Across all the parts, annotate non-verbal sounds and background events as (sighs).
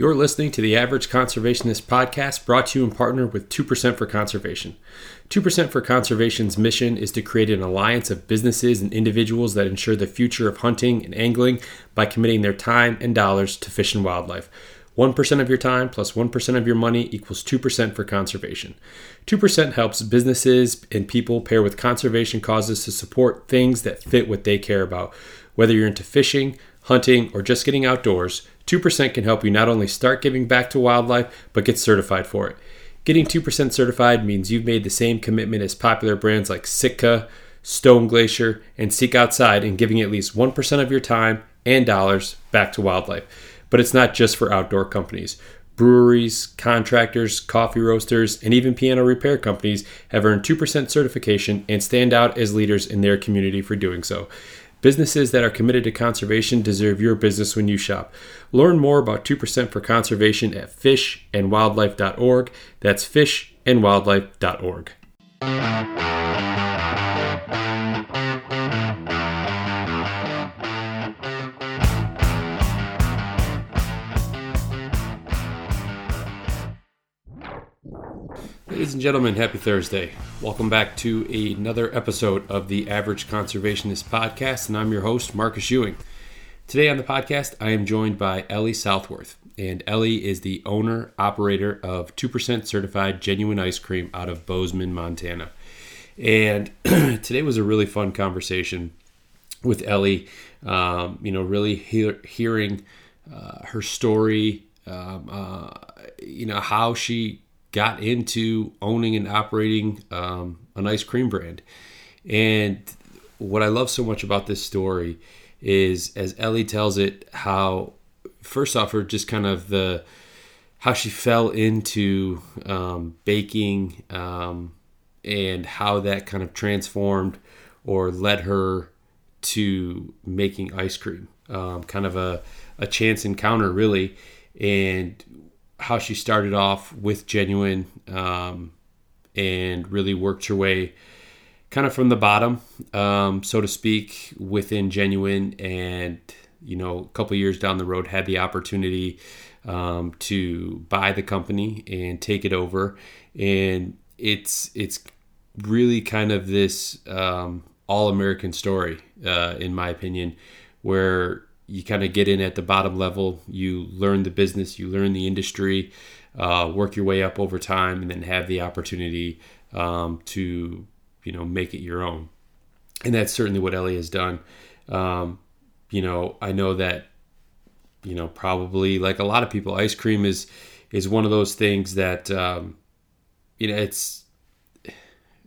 You're listening to the Average Conservationist podcast brought to you in partner with 2% for Conservation. 2% for Conservation's mission is to create an alliance of businesses and individuals that ensure the future of hunting and angling by committing their time and dollars to fish and wildlife. 1% of your time plus 1 of your money equals 2% for conservation. 2% helps businesses and people pair with conservation causes to support things that fit what they care about. Whether you're into fishing, hunting, or just getting outdoors, 2% can help you not only start giving back to wildlife, but get certified for it. Getting 2% certified means you've made the same commitment as popular brands like Sitka, Stone Glacier, and Seek Outside in giving at least 1% of your time and dollars back to wildlife. But it's not just for outdoor companies. Breweries, contractors, coffee roasters, and even piano repair companies have earned 2% certification and stand out as leaders in their community for doing so. Businesses that are committed to conservation deserve your business when you shop. Learn more about 2% for conservation at fishandwildlife.org. That's fishandwildlife.org. Ladies and gentlemen, happy Thursday. Welcome back to another episode of the Average Conservationist Podcast, and I'm your host, Marcus Ewing. Today on the podcast, I am joined by Ellie Southworth, and Ellie is the owner operator of 2% certified genuine ice cream out of Bozeman, Montana. And (clears throat) today was a really fun conversation with Ellie. Um, you know, really hear, hearing uh, her story, um, uh, you know, how she got into owning and operating um, an ice cream brand. And what I love so much about this story is, as Ellie tells it, how first off, her just kind of the how she fell into um, baking um, and how that kind of transformed or led her to making ice cream. Um, kind of a, a chance encounter, really. And how she started off with genuine um, and really worked her way kind of from the bottom, um, so to speak, within genuine, and you know, a couple years down the road, had the opportunity um, to buy the company and take it over, and it's it's really kind of this um, all American story, uh, in my opinion, where you kind of get in at the bottom level. You learn the business, you learn the industry, uh, work your way up over time, and then have the opportunity um, to you know make it your own. And that's certainly what Ellie has done. Um, you know, I know that you know probably like a lot of people, ice cream is is one of those things that um, you know it's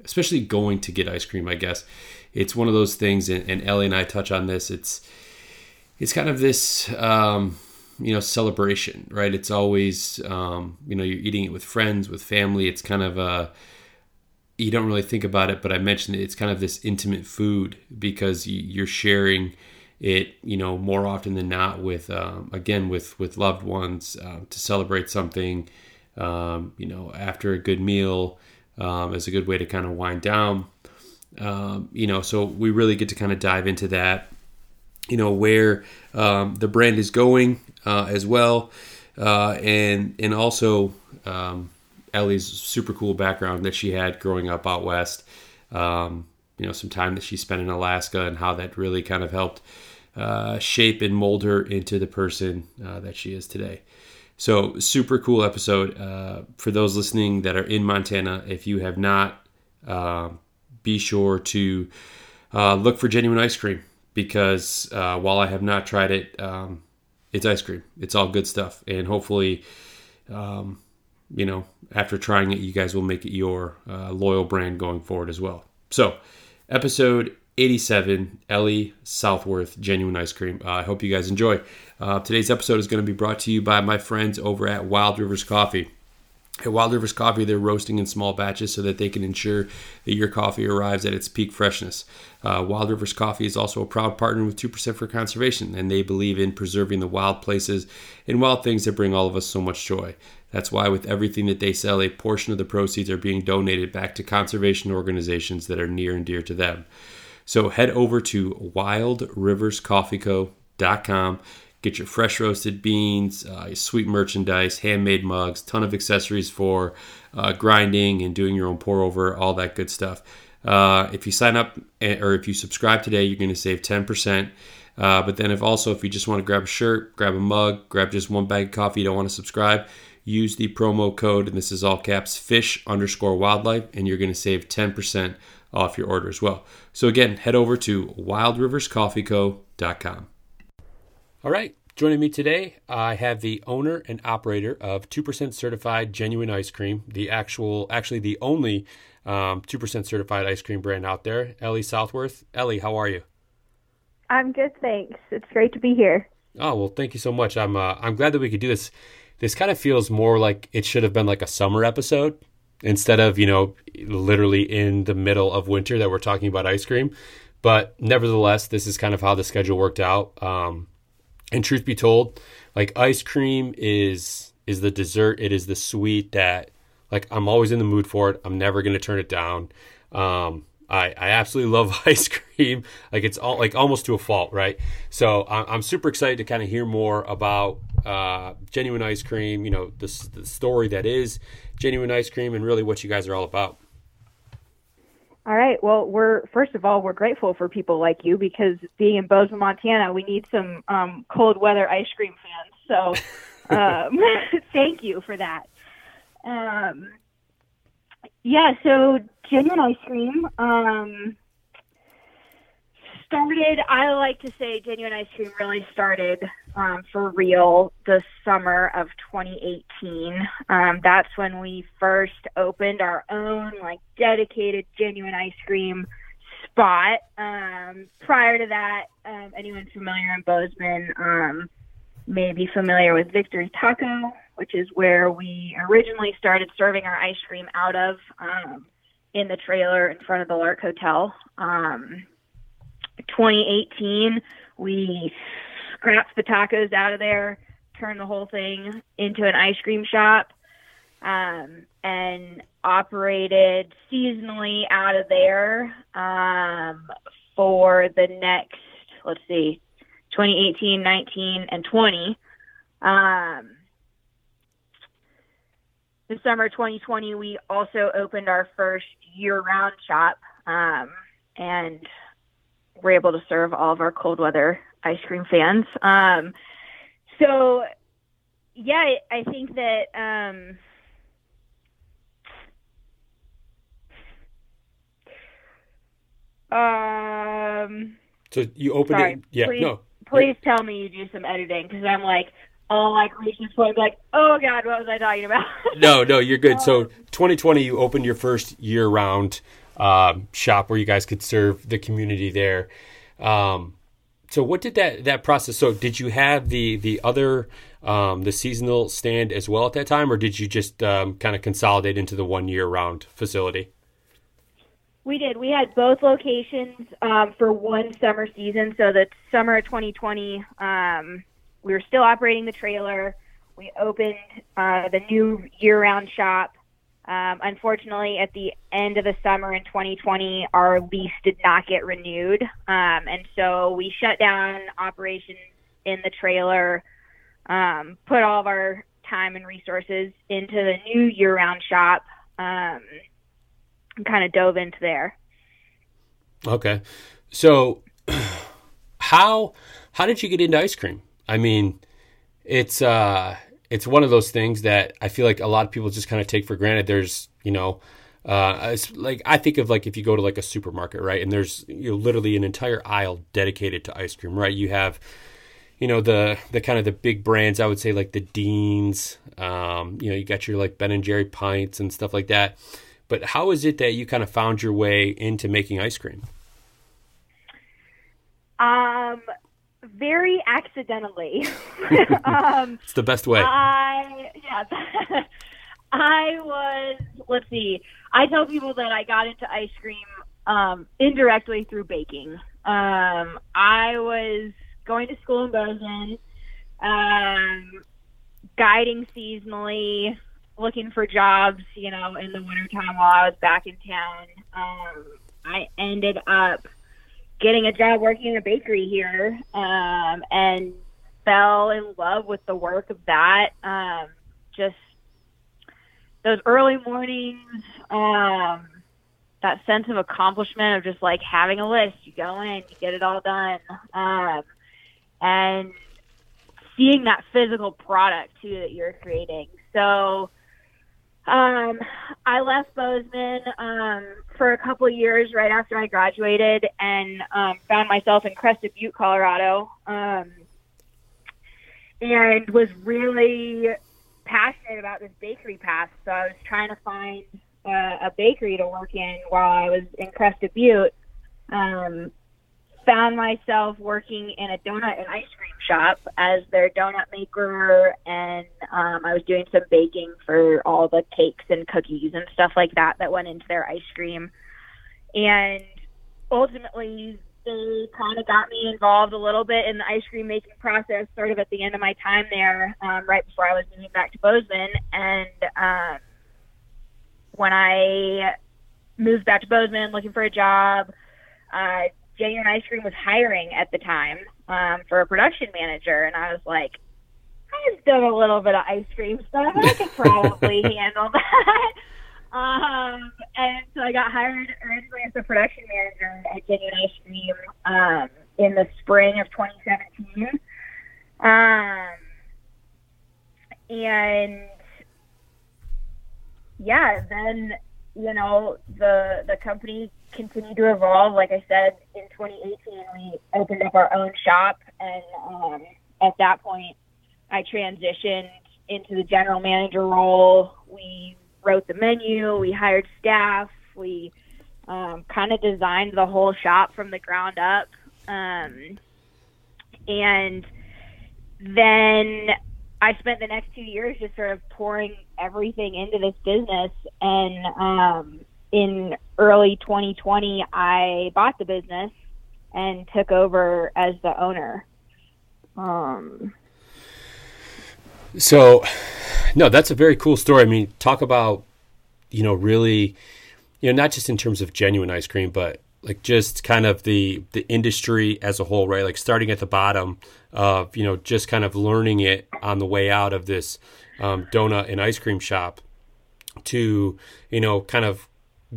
especially going to get ice cream. I guess it's one of those things, and, and Ellie and I touch on this. It's it's kind of this um, you know celebration, right? It's always um, you know you're eating it with friends, with family. It's kind of a you don't really think about it, but I mentioned it, it's kind of this intimate food because you're sharing it, you know, more often than not with um, again with with loved ones uh, to celebrate something, um, you know, after a good meal um, as a good way to kind of wind down. Um, you know, so we really get to kind of dive into that you know where um, the brand is going uh, as well, uh, and and also um, Ellie's super cool background that she had growing up out west. Um, you know, some time that she spent in Alaska and how that really kind of helped uh, shape and mold her into the person uh, that she is today. So, super cool episode. Uh, for those listening that are in Montana, if you have not, uh, be sure to look for genuine ice cream because uh, while I have not tried it, um, it's ice cream. It's all good stuff, and hopefully, um, you know, after trying it, you guys will make it your uh, loyal brand going forward as well. So, episode 87 Ellie Southworth Genuine Ice Cream. Uh, I hope you guys enjoy. Uh, today's episode is going to be brought to you by my friends over at Wild Rivers Coffee. At Wild Rivers Coffee, they're roasting in small batches so that they can ensure that your coffee arrives at its peak freshness. Uh, wild Rivers Coffee is also a proud partner with 2% for Conservation, and they believe in preserving the wild places and wild things that bring all of us so much joy. That's why, with everything that they sell, a portion of the proceeds are being donated back to conservation organizations that are near and dear to them. So head over to wildriverscoffeeco.com. Get your fresh roasted beans, uh, sweet merchandise, handmade mugs, ton of accessories for uh, grinding and doing your own pour over, all that good stuff. Uh, if you sign up eh, or if you subscribe today, you're going to save 10%. Uh, but then, if also if you just want to grab a shirt, grab a mug, grab just one bag of coffee, you don't want to subscribe, use the promo code, and this is all caps, fish underscore wildlife, and you're going to save 10% off your order as well. So again, head over to wildriverscoffeeco.com. All right. Joining me today, I have the owner and operator of 2% certified genuine ice cream, the actual, actually the only um, 2% certified ice cream brand out there, Ellie Southworth. Ellie, how are you? I'm good, thanks. It's great to be here. Oh well, thank you so much. I'm uh, I'm glad that we could do this. This kind of feels more like it should have been like a summer episode instead of you know literally in the middle of winter that we're talking about ice cream. But nevertheless, this is kind of how the schedule worked out. Um, and truth be told, like ice cream is is the dessert. It is the sweet that like I'm always in the mood for it. I'm never gonna turn it down. Um, I, I absolutely love (laughs) ice cream. Like it's all like almost to a fault, right? So I'm, super excited to kind of hear more about uh, genuine ice cream. You know, the, the story that is genuine ice cream, and really what you guys are all about. All right. Well, we're first of all we're grateful for people like you because being in Bozeman, Montana, we need some um, cold weather ice cream fans. So, (laughs) um, (laughs) thank you for that. Um, yeah. So genuine ice cream. Um, started, I like to say genuine ice cream really started um, for real the summer of 2018. Um, that's when we first opened our own like dedicated genuine ice cream spot. Um, prior to that, um, anyone familiar in Bozeman um, may be familiar with Victory Taco, which is where we originally started serving our ice cream out of. Um, in the trailer in front of the Lark Hotel. Um, 2018, we scrapped the tacos out of there, turned the whole thing into an ice cream shop, um, and operated seasonally out of there um, for the next, let's see, 2018, 19, and 20. Um, summer 2020, we also opened our first year-round shop, um, and we're able to serve all of our cold weather ice cream fans. Um, so, yeah, I think that. Um, um, so you opened sorry, it. Yeah, please, no. Please tell me you do some editing because I'm like, all like reaching for like, oh god, what was I talking about? no, no, you're good. (laughs) So 2020, you opened your first year-round um, shop where you guys could serve the community there. Um, so what did that that process? So did you have the the other um, the seasonal stand as well at that time, or did you just um, kind of consolidate into the one year round facility? We did. We had both locations um, for one summer season. So the summer of 2020, um, we were still operating the trailer. We opened uh, the new year-round shop. Um, unfortunately, at the end of the summer in 2020, our lease did not get renewed, um, and so we shut down operations in the trailer. Um, put all of our time and resources into the new year-round shop. Um, and kind of dove into there. Okay, so (clears throat) how how did you get into ice cream? I mean, it's uh, it's one of those things that I feel like a lot of people just kind of take for granted. There's, you know, uh, it's like I think of like if you go to like a supermarket, right, and there's you know literally an entire aisle dedicated to ice cream, right? You have, you know, the the kind of the big brands. I would say like the Deans. Um, you know, you got your like Ben and Jerry pints and stuff like that. But how is it that you kind of found your way into making ice cream? Um, very accidentally. (laughs) (laughs) um, it's the best way. I yeah. (laughs) I was let's see. I tell people that I got into ice cream um, indirectly through baking. Um, I was going to school in Bozeman, um, guiding seasonally, looking for jobs, you know, in the wintertime while I was back in town. Um, I ended up getting a job working in a bakery here um, and fell in love with the work of that. Um, just those early mornings, um, that sense of accomplishment of just like having a list. You go in, you get it all done, um, and seeing that physical product too that you're creating. So um, I left Bozeman um, for a couple years right after I graduated and um, found myself in Crested Butte, Colorado, um, and was really passionate about this bakery path. So I was trying to find uh, a bakery to work in while I was in Crested Butte. Um, found myself working in a donut and ice cream shop as their donut maker, and um, I was doing some baking for all the cakes and cookies and stuff like that that went into their ice cream. And ultimately, they kind of got me involved a little bit in the ice cream making process, sort of at the end of my time there, um, right before I was moving back to Bozeman. And um, when I moved back to Bozeman looking for a job, uh, Genuine Ice Cream was hiring at the time um, for a production manager, and I was like, I've done a little bit of ice cream stuff. I could (laughs) probably handle that. (laughs) Um, and so I got hired originally as a production manager at Genuine Ice Cream um, in the spring of 2017. Um, and yeah, then you know the the company continued to evolve. Like I said, in 2018, we opened up our own shop, and um, at that point, I transitioned into the general manager role. We wrote the menu, we hired staff, we um, kind of designed the whole shop from the ground up, um, and then I spent the next two years just sort of pouring everything into this business. And um, in early 2020, I bought the business and took over as the owner. Um, so, no, that's a very cool story. I mean, talk about, you know, really, you know, not just in terms of genuine ice cream, but like just kind of the the industry as a whole, right? Like starting at the bottom of you know just kind of learning it on the way out of this um, donut and ice cream shop to you know kind of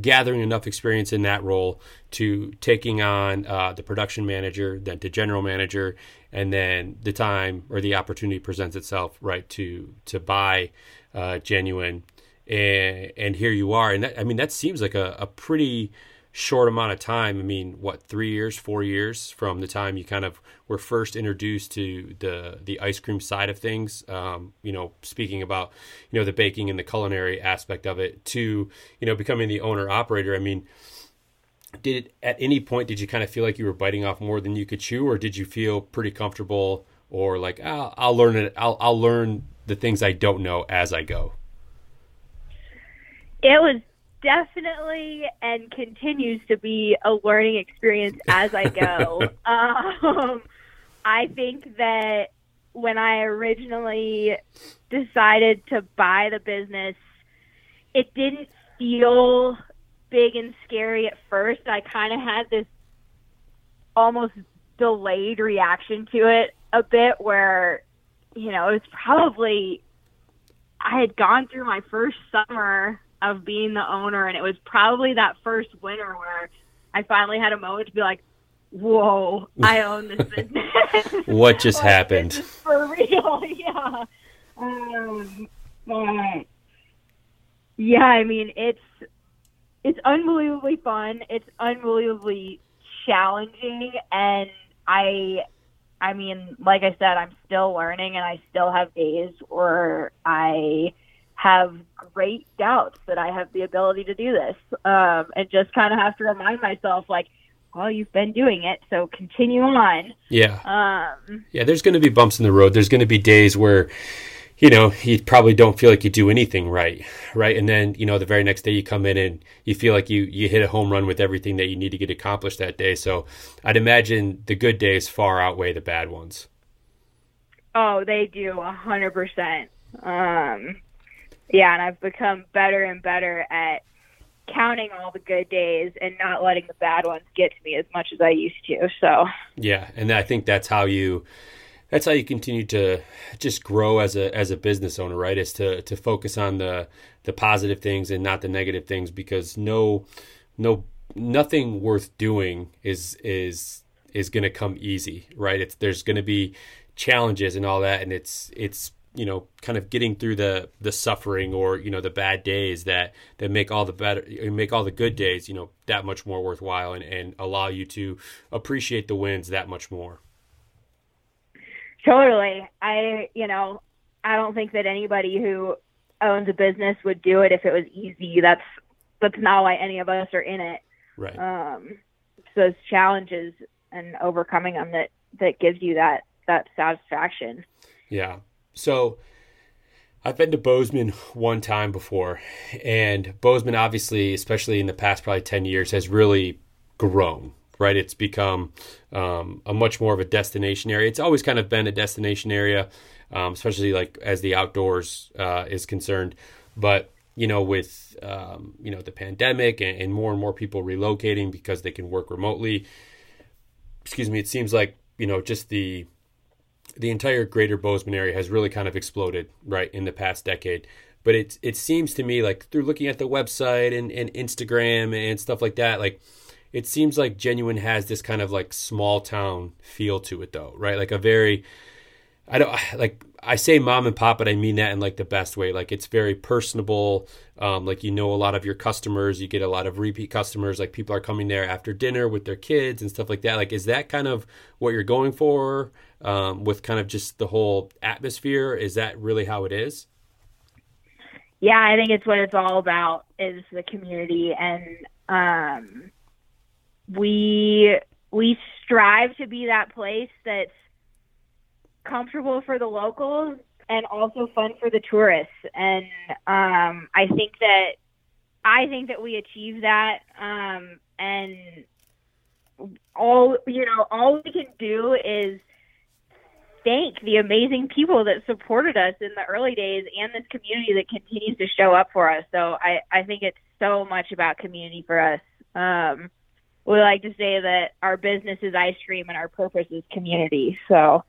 gathering enough experience in that role to taking on uh, the production manager, then to general manager, and then the time or the opportunity presents itself, right, to to buy uh, genuine, and and here you are, and that, I mean that seems like a, a pretty short amount of time. I mean, what three years, four years from the time you kind of were first introduced to the the ice cream side of things. Um, you know, speaking about you know the baking and the culinary aspect of it to you know becoming the owner operator. I mean, did it, at any point did you kind of feel like you were biting off more than you could chew, or did you feel pretty comfortable, or like oh, I'll learn it, I'll I'll learn the things I don't know as I go. It was definitely and continues to be a learning experience as I go. (laughs) um, I think that when I originally decided to buy the business, it didn't feel big and scary at first. I kind of had this almost delayed reaction to it a bit where, you know, it was probably, I had gone through my first summer of being the owner, and it was probably that first winter where I finally had a moment to be like, "Whoa, I own this (laughs) business." what just like, happened? for real, (laughs) yeah. Um, but yeah, I mean, it's it's unbelievably fun. It's unbelievably challenging, and I I mean, like I said, I'm still learning and I still have days where I have great doubts that I have the ability to do this, um, and just kind of have to remind myself, like, well, you've been doing it, so continue on. Yeah. Um, yeah, there's going to be bumps in the road. There's going to be days where, you know, you probably don't feel like you do anything right, right? And then, you know, the very next day you come in and you feel like you you hit a home run with everything that you need to get accomplished that day. So, I'd imagine the good days far outweigh the bad ones. Oh, they do a hundred percent. Um, yeah, and I've become better and better at counting all the good days and not letting the bad ones get to me as much as I used to. So yeah, and I think that's how you that's how you continue to just grow as a as a business owner, right? Is to to focus on the the positive things and not the negative things because no no nothing worth doing is is is going to come easy, right? It's there's going to be challenges and all that and it's it's you know kind of getting through the the suffering or you know the bad days that that make all the better make all the good days you know that much more worthwhile and, and allow you to appreciate the wins that much more. Totally. I you know i don't think that anybody who owns a business would do it if it was easy. That's that's not why any of us are in it. Right. Um it's those challenges and overcoming them that that gives you that that satisfaction. Yeah so I've been to Bozeman one time before, and Bozeman, obviously, especially in the past probably 10 years, has really grown, right? It's become um, a much more of a destination area. It's always kind of been a destination area, um, especially like as the outdoors uh, is concerned. But you know, with um, you know the pandemic and, and more and more people relocating because they can work remotely, excuse me, it seems like you know just the the entire greater Bozeman area has really kind of exploded right in the past decade. But it it seems to me like through looking at the website and, and Instagram and stuff like that, like it seems like Genuine has this kind of like small town feel to it though, right? Like a very I don't (sighs) like I say mom and pop, but I mean that in like the best way. Like it's very personable. Um, like you know a lot of your customers, you get a lot of repeat customers. Like people are coming there after dinner with their kids and stuff like that. Like is that kind of what you're going for um, with kind of just the whole atmosphere? Is that really how it is? Yeah, I think it's what it's all about is the community, and um, we we strive to be that place that's comfortable for the locals and also fun for the tourists. And um, I think that I think that we achieve that. Um, and all you know, all we can do is thank the amazing people that supported us in the early days and this community that continues to show up for us. So I, I think it's so much about community for us. Um, we like to say that our business is ice cream and our purpose is community. So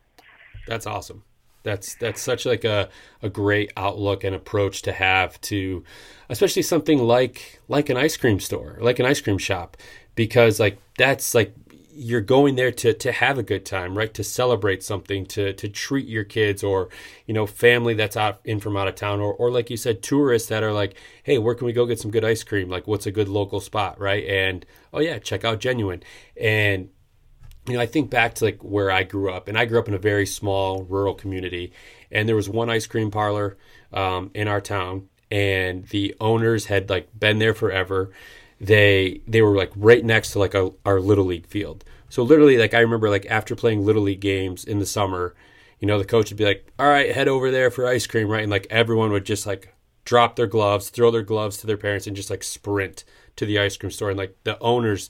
that's awesome. That's that's such like a, a great outlook and approach to have to especially something like like an ice cream store, like an ice cream shop because like that's like you're going there to to have a good time, right? To celebrate something, to to treat your kids or you know family that's out in from out of town, or or like you said, tourists that are like, hey, where can we go get some good ice cream? Like, what's a good local spot, right? And oh yeah, check out Genuine. And you know, I think back to like where I grew up, and I grew up in a very small rural community, and there was one ice cream parlor um, in our town, and the owners had like been there forever. They they were like right next to like a, our little league field. So literally, like I remember, like after playing little league games in the summer, you know, the coach would be like, "All right, head over there for ice cream," right? And like everyone would just like drop their gloves, throw their gloves to their parents, and just like sprint to the ice cream store. And like the owners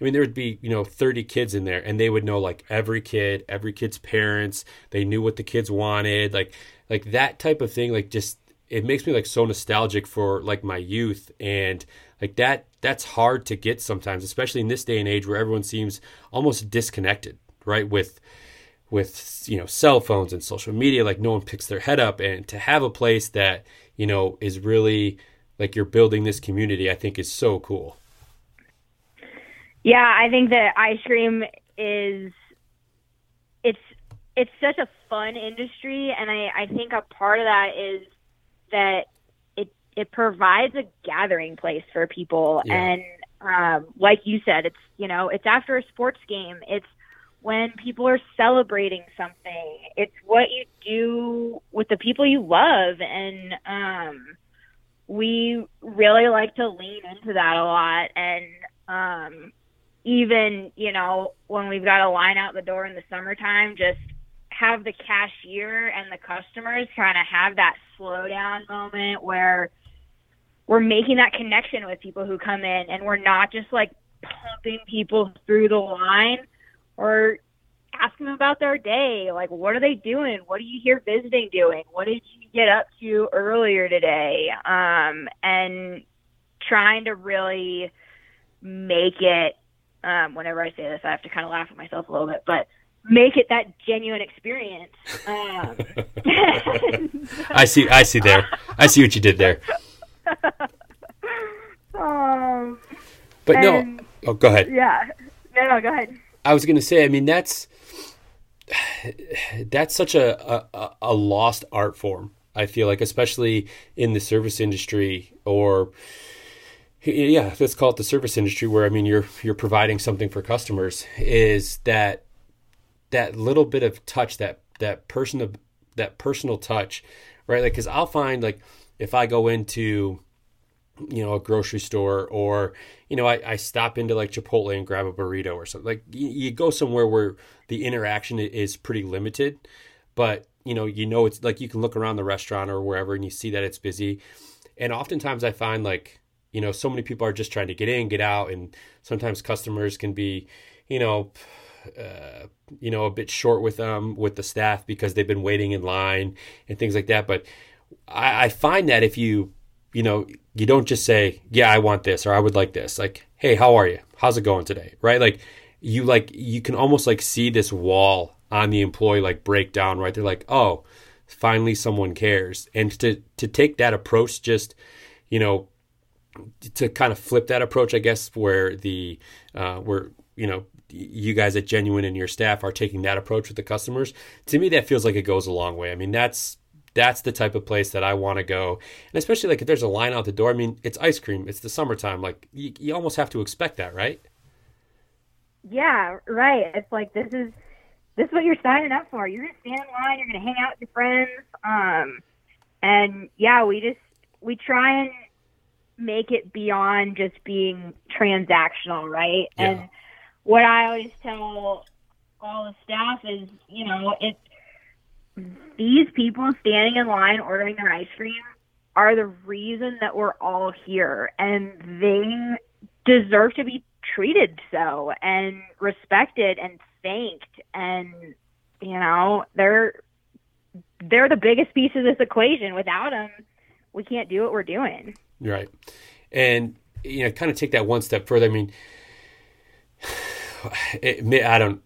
I mean, there would be, you know, 30 kids in there and they would know like every kid, every kid's parents. They knew what the kids wanted. Like, like that type of thing, like just, it makes me like so nostalgic for like my youth. And like that, that's hard to get sometimes, especially in this day and age where everyone seems almost disconnected, right? With, with, you know, cell phones and social media, like no one picks their head up. And to have a place that, you know, is really like you're building this community, I think is so cool. Yeah, I think that ice cream is it's it's such a fun industry and I, I think a part of that is that it it provides a gathering place for people yeah. and um, like you said, it's you know, it's after a sports game. It's when people are celebrating something. It's what you do with the people you love and um we really like to lean into that a lot and um even, you know, when we've got a line out the door in the summertime, just have the cashier and the customers kind of have that slow down moment where we're making that connection with people who come in and we're not just like pumping people through the line or asking them about their day. Like, what are they doing? What are you here visiting doing? What did you get up to earlier today? Um, and trying to really make it, um, whenever I say this, I have to kind of laugh at myself a little bit, but make it that genuine experience. Um, (laughs) I see, I see there. I see what you did there. (laughs) um, But no, oh, go ahead. yeah. No, no, go ahead. I was going to say, I mean, that's that's such a, a a lost art form. I feel like, especially in the service industry, or yeah, let's call it the service industry, where I mean, you're you're providing something for customers. Is that that little bit of touch, that that person that personal touch, right? Like, because I'll find like if I go into you know a grocery store or you know I, I stop into like chipotle and grab a burrito or something like you, you go somewhere where the interaction is pretty limited but you know you know it's like you can look around the restaurant or wherever and you see that it's busy and oftentimes i find like you know so many people are just trying to get in get out and sometimes customers can be you know uh, you know a bit short with them with the staff because they've been waiting in line and things like that. But I, I find that if you you know you don't just say yeah i want this or i would like this like hey how are you? How's it going today? Right? Like you like you can almost like see this wall on the employee like break down right? They're like oh finally someone cares. And to to take that approach just you know to kind of flip that approach i guess where the uh where you know you guys at genuine and your staff are taking that approach with the customers to me that feels like it goes a long way i mean that's that's the type of place that I want to go. And especially like if there's a line out the door, I mean, it's ice cream, it's the summertime. Like you, you almost have to expect that, right? Yeah, right. It's like this is this is what you're signing up for. You're gonna stand in line. You're gonna hang out with your friends. Um, and yeah, we just we try and make it beyond just being transactional, right? Yeah. And what I always tell all the staff is, you know, it's these people standing in line ordering their ice cream are the reason that we're all here, and they deserve to be treated so and respected and thanked and you know they're they're the biggest piece of this equation without them we can't do what we're doing Right. And you know, kind of take that one step further. I mean, (sighs) it, I don't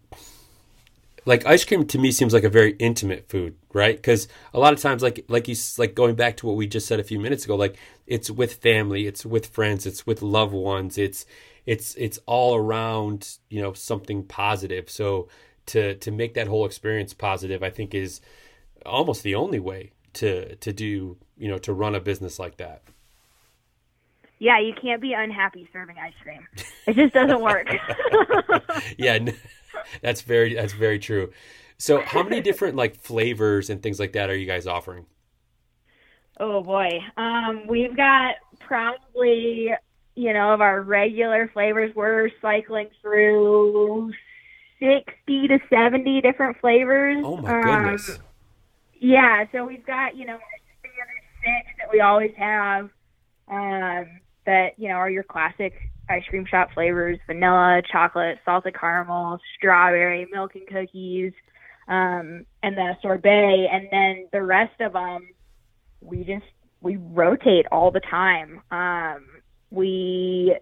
like ice cream to me seems like a very intimate food, right? Because a lot of times, like like you like going back to what we just said a few minutes ago, like it's with family, it's with friends, it's with loved ones, it's it's it's all around you know something positive. So to to make that whole experience positive, I think is almost the only way to to do you know to run a business like that. Yeah you can't be unhappy serving ice cream it just doesn't work (laughs) yeah, that's very that's very true. So, how many different like flavors and things like that are you guys offering? oh boy um we've got probably you know of our regular flavors we're cycling through 60 to 70 different flavors Oh my Um, goodness! Yeah, so we've got, you know, our standard six that we always have um, that, you know, are your classic ice cream shop flavors vanilla, chocolate, salted caramel, strawberry, milk and cookies, um, and then a sorbet. And then the rest of them, we just, we rotate all the time. Um, we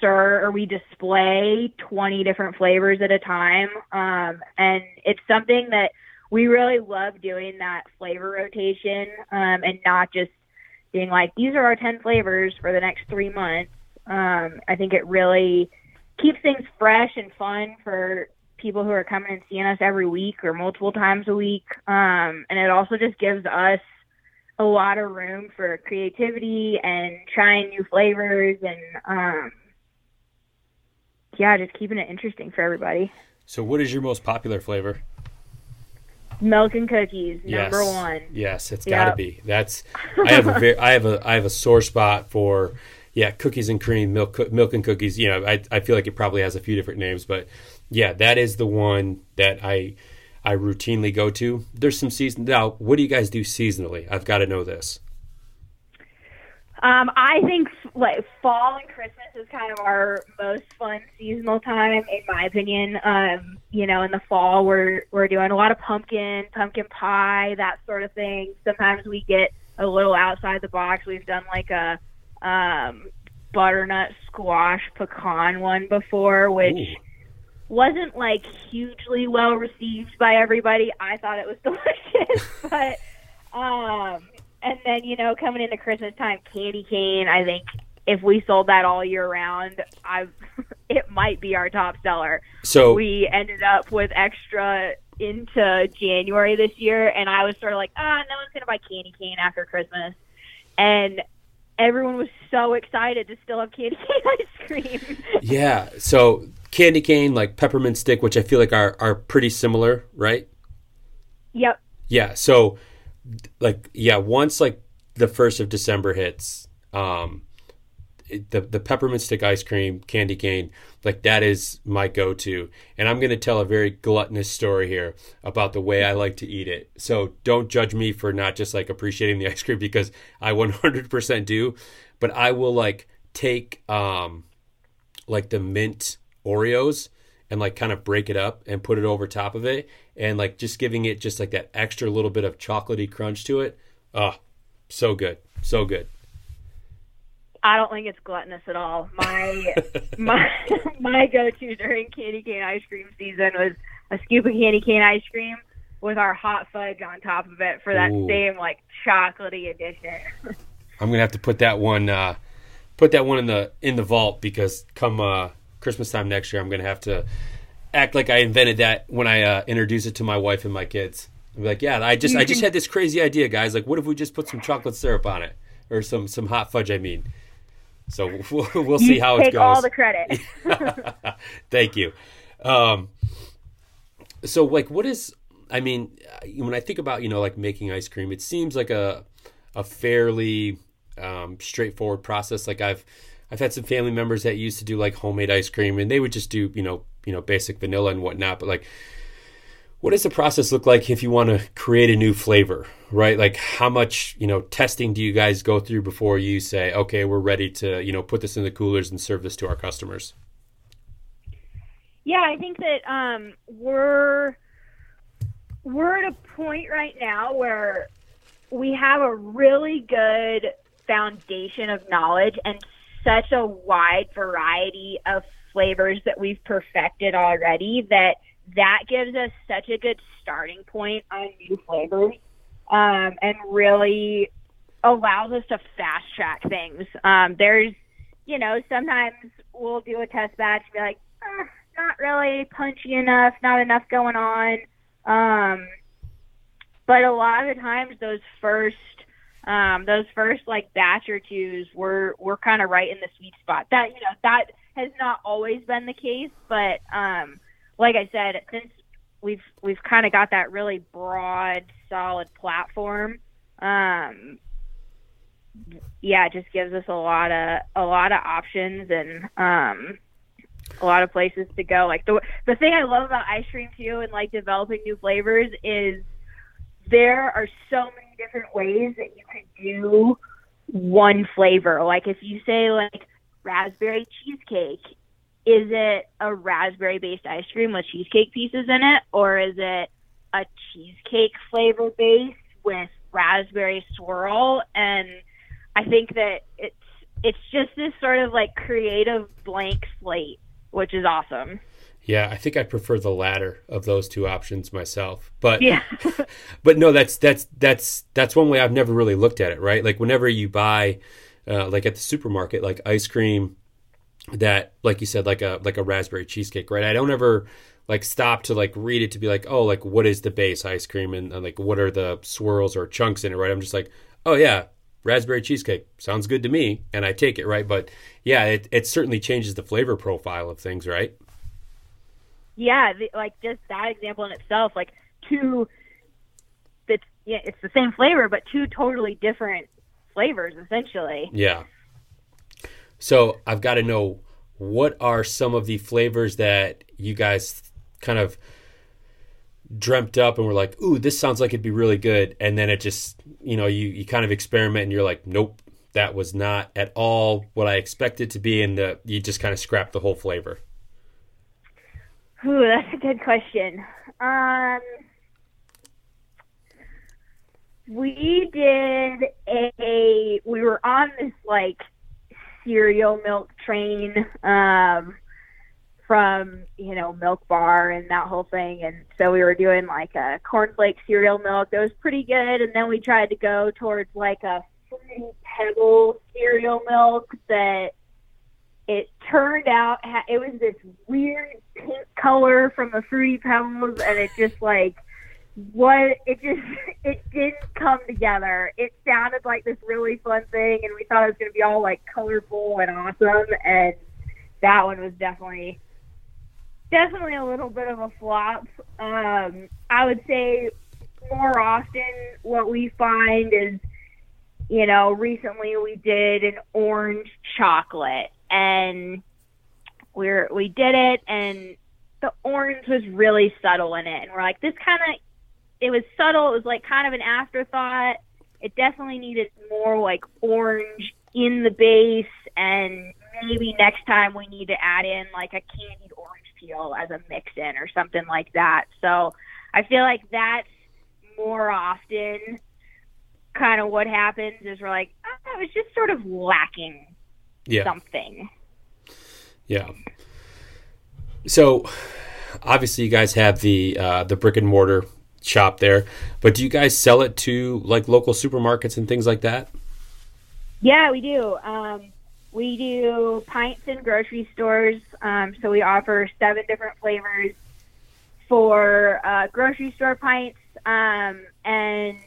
serve or we display 20 different flavors at a time. Um, and it's something that we really love doing that flavor rotation um, and not just being like, these are our 10 flavors for the next three months. Um, I think it really keeps things fresh and fun for people who are coming and seeing us every week or multiple times a week. Um, and it also just gives us a lot of room for creativity and trying new flavors and, um, yeah, just keeping it interesting for everybody. So, what is your most popular flavor? Milk and cookies, number yes. one. Yes, it's got to Yep. be. That's I have a very I have a I have a sore spot for Yeah, cookies and cream, milk, milk and cookies. You know, I, I feel like it probably has a few different names, but yeah, that is the one that I I routinely go to. There's some season now. What do you guys do seasonally? I've got to know this. Um, I think like fall and Christmas is kind of our most fun seasonal time, in my opinion. Um, you know, in the fall we're we're doing a lot of pumpkin, pumpkin pie, that sort of thing. Sometimes we get a little outside the box. We've done like a um, butternut squash pecan one before, which Ooh. wasn't like hugely well received by everybody. I thought it was (laughs) delicious, but um, and then you know coming into Christmas time, candy cane. I think if we sold that all year round, I (laughs) it might be our top seller. So we ended up with extra into January this year, and I was sort of like, ah, no one's gonna buy candy cane after Christmas, and everyone was so excited to still have candy (laughs) cane ice cream. yeah, so candy cane, like peppermint stick, which I feel like are are pretty similar, right? Yep. Yeah. So like yeah, once like the first of December hits, um, the the peppermint stick ice cream, candy cane, like that is my go to. And I'm going to tell a very gluttonous story here about the way I like to eat it. So don't judge me for not just like appreciating the ice cream because I 100% do. But I will like take um like the mint Oreos and like kind of break it up and put it over top of it and like just giving it just like that extra little bit of chocolatey crunch to it. Oh, so good. So good. I don't think it's gluttonous at all. My (laughs) my my go to during candy cane ice cream season was a scoop of candy cane ice cream with our hot fudge on top of it for that Ooh. same like chocolatey addition. (laughs) I'm gonna have to put that one uh, put that one in the in the vault because come uh, Christmas time next year, I'm gonna have to act like I invented that when I uh, introduce it to my wife and my kids. I'm like, yeah, I just I just had this crazy idea, guys. Like, what if we just put some chocolate syrup on it, or some some hot fudge? I mean, so (laughs) we'll, we'll see how it goes. all the credit. (laughs) Thank you. Um, so, like, what is? I mean, when I think about you know like making ice cream, it seems like a a fairly um, straightforward process. Like I've I've had some family members that used to do like homemade ice cream, and they would just do you know you know basic vanilla and whatnot. But like, what does the process look like if you want to create a new flavor, right? Like, how much you know testing do you guys go through before you say, okay, we're ready to you know put this in the coolers and serve this to our customers? Yeah, I think that um, we're we're at a point right now where we have a really good foundation of knowledge and such a wide variety of flavors that we've perfected already that that gives us such a good starting point on new flavors um, and really allows us to fast track things. Um, there's, you know, sometimes we'll do a test batch and be like, eh, not really punchy enough, not enough going on. Um, but a lot of the times, those first um, those first like batch or twos were were kind of right in the sweet spot. That you know that has not always been the case, but um, like I said, since we've we've kind of got that really broad, solid platform, um, yeah, it just gives us a lot of a lot of options and um, a lot of places to go. Like the the thing I love about ice cream too, and like developing new flavors is there are so many different ways that you could do one flavor. Like if you say like raspberry cheesecake, is it a raspberry based ice cream with cheesecake pieces in it, or is it a cheesecake flavor base with raspberry swirl? And I think that it's it's just this sort of like creative blank slate, which is awesome. Yeah, I think I prefer the latter of those two options myself. But yeah, (laughs) but no, that's that's that's that's one way I've never really looked at it. Right, like whenever you buy, uh, like at the supermarket, like ice cream that, like you said, like a like a raspberry cheesecake. Right, I don't ever like stop to like read it to be like, oh, like what is the base ice cream and, and like what are the swirls or chunks in it. Right, I'm just like, oh yeah, raspberry cheesecake sounds good to me, and I take it. Right, but yeah, it it certainly changes the flavor profile of things. Right yeah, the, like just that example in itself, like two, it's yeah, it's the same flavor, but two totally different flavors essentially. Yeah. So I've got to know what are some of the flavors that you guys kind of dreamt up and were like, "Ooh, this sounds like it'd be really good," and then it just, you know, you you kind of experiment and you're like, "Nope, that was not at all what I expected to be," and the, you just kind of scrap the whole flavor. Ooh, that's a good question. Um, we did a. We were on this like cereal milk train. Um, from you know Milk Bar and that whole thing, and so we were doing like a cornflake cereal milk that was pretty good, and then we tried to go towards like a pebble cereal milk that it turned out it was this weird pink color from the fruity pebbles, and it just like what it just (laughs) it didn't come together. It sounded like this really fun thing, and we thought it was going to be all like colorful and awesome, and that one was definitely definitely a little bit of a flop. Um, I would say more often what we find is, you know, recently we did an orange chocolate and we're we did it and the orange was really subtle in it and we're like this kind of it was subtle it was like kind of an afterthought it definitely needed more like orange in the base and maybe next time we need to add in like a candied orange peel as a mix in or something like that. So I feel like that's more often kind of what happens is we're like, oh, it was just sort of lacking yeah. something. Yeah. So obviously you guys have the uh, the brick and mortar shop there, but do you guys sell it to like local supermarkets and things like that? Yeah, we do. Um, we do pints in grocery stores. Um, so we offer seven different flavors for uh, grocery store pints. Um, and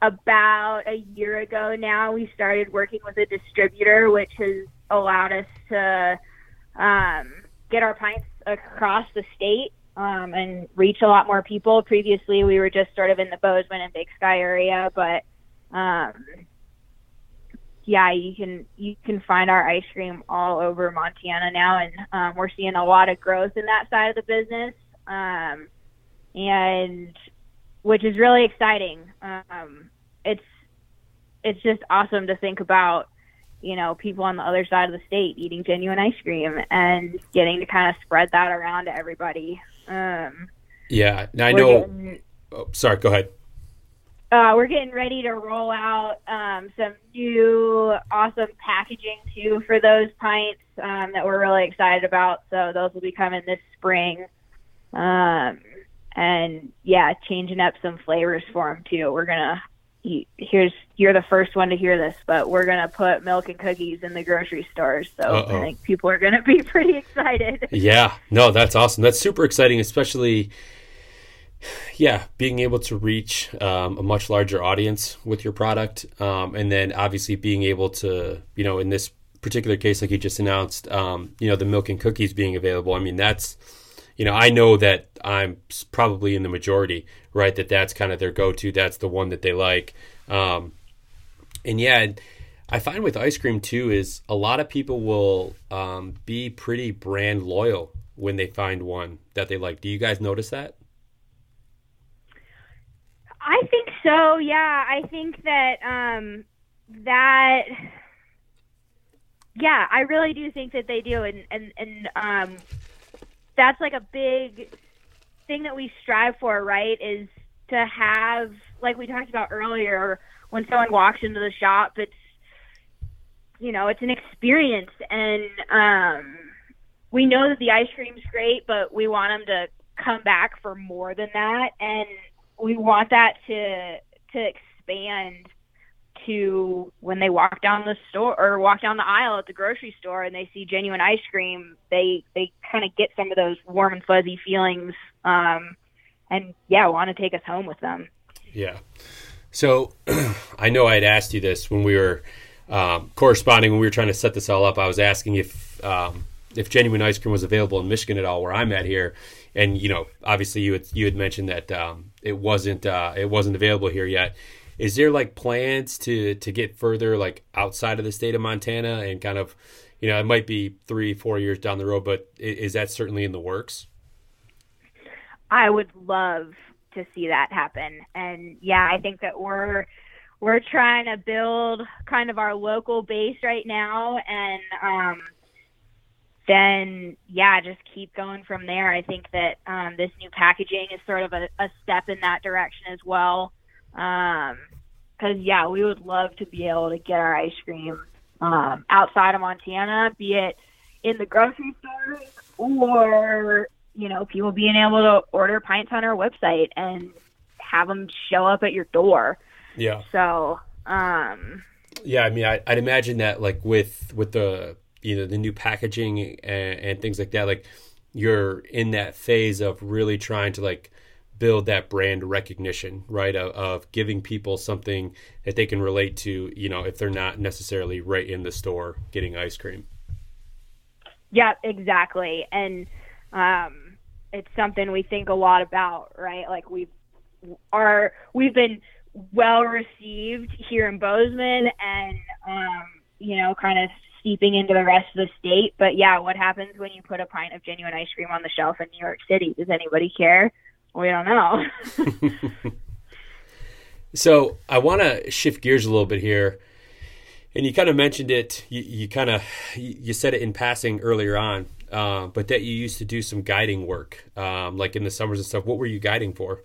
about a year ago now, we started working with a distributor, which has allowed us to um, get our pints across the state um, and reach a lot more people. Previously, we were just sort of in the Bozeman and Big Sky area, but um, yeah, you can you can find our ice cream all over Montana now, and um, we're seeing a lot of growth in that side of the business, um, and which is really exciting. Um, it's it's just awesome to think about, you know, people on the other side of the state eating genuine ice cream and getting to kind of spread that around to everybody. Um, yeah, I know. Getting, oh, sorry, go ahead. Uh, we're getting ready to roll out um, some new awesome packaging too for those pints um, that we're really excited about. So those will be coming this spring. Um, and yeah, changing up some flavors for them too. We're gonna here's you're the first one to hear this, but we're gonna put milk and cookies in the grocery stores. So Uh-oh. I think people are gonna be (laughs) pretty excited. Yeah, no, that's awesome. That's super exciting, especially yeah, being able to reach um, a much larger audience with your product, um, and then obviously being able to, you know, in this particular case, like you just announced, um, you know, the milk and cookies being available. I mean, that's, you know, I know that I'm probably in the majority, right? That that's kind of their go-to. That's the one that they like, um, and yeah. I find with ice cream too is a lot of people will um, be pretty brand loyal when they find one that they like. Do you guys notice that? I think so. Yeah, I think that um, that. Yeah, I really do think that they do, and and and um, that's like a big thing that we strive for, right? Is to have, like we talked about earlier, when someone walks into the shop, it's you know, it's an experience, and um, we know that the ice cream's great, but we want them to come back for more than that, and we want that to to expand to when they walk down the store or walk down the aisle at the grocery store and they see genuine ice cream, they they kind of get some of those warm and fuzzy feelings, um, and yeah, want to take us home with them. Yeah. So (clears throat) I know I had asked you this when we were um, corresponding when we were trying to set this all up. I was asking if um, if genuine ice cream was available in Michigan at all, where I'm at here, and you know, obviously you had you had mentioned that um, it wasn't uh, it wasn't available here yet. Is there like plans to to get further like outside of the state of Montana and kind of, you know, it might be three four years down the road, but is that certainly in the works? I would love to see that happen, and yeah, I think that we're we're trying to build kind of our local base right now, and um, then yeah, just keep going from there. I think that um, this new packaging is sort of a, a step in that direction as well. Because um, yeah, we would love to be able to get our ice cream um, outside of Montana, be it in the grocery stores or you know people being able to order pints on our website and have them show up at your door. Yeah. So. um yeah, I mean, I, I'd imagine that like with with the you know the new packaging and, and things like that like you're in that phase of really trying to like build that brand recognition right of, of, giving people something that they can relate to you know if they're not necessarily right in the store getting ice cream yeah exactly and um, it's something we think a lot about right like we've are we've been well received here in bozeman and um, you know kind of seeping into the rest of the state. But yeah, what happens when you put a pint of genuine ice cream on the shelf in New York City? Does anybody care? We don't know. (laughs) so I want to shift gears a little bit here. And you kind of mentioned it. You, you kind of you said it in passing earlier on, uh, but that you used to do some guiding work, um, like in the summers and stuff. What were you guiding for?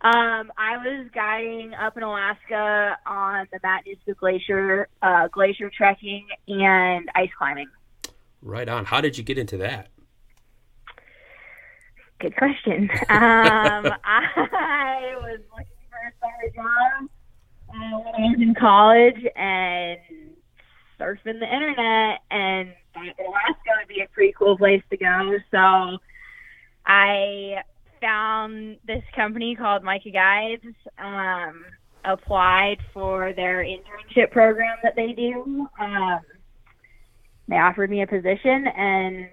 Um, I was guiding up in Alaska on the Matanuska Glacier, uh, glacier trekking and ice climbing. Right on. How did you get into that? Good question. (laughs) um, I was looking for a summer job uh, when I was in college and surfing the internet and Alaska would be a pretty cool place to go. So I found this company called MICA Guides, um, applied for their internship program that they do. Um, they offered me a position and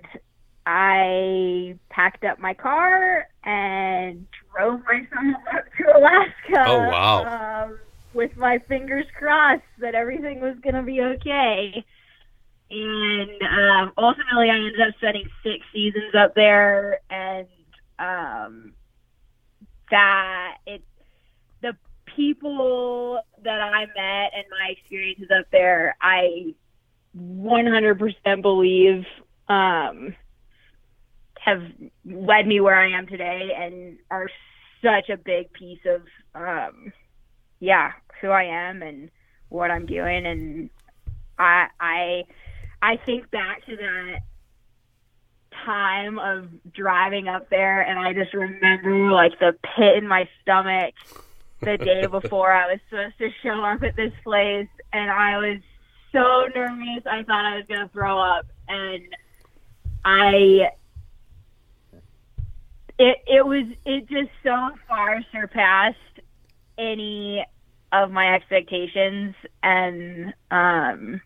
I packed up my car and drove myself up to Alaska. Oh, wow. Um, with my fingers crossed that everything was going to be okay. And um, ultimately, I ended up spending six seasons up there and um, that it the people that I met and my experiences up there, I 100% believe um, have led me where I am today and are such a big piece of um, yeah who I am and what I'm doing. And I I I think back to that time of driving up there and I just remember like the pit in my stomach the day (laughs) before I was supposed to show up at this place. And I was so nervous. I thought I was going to throw up. And I it it was it just so far surpassed any of my expectations. And um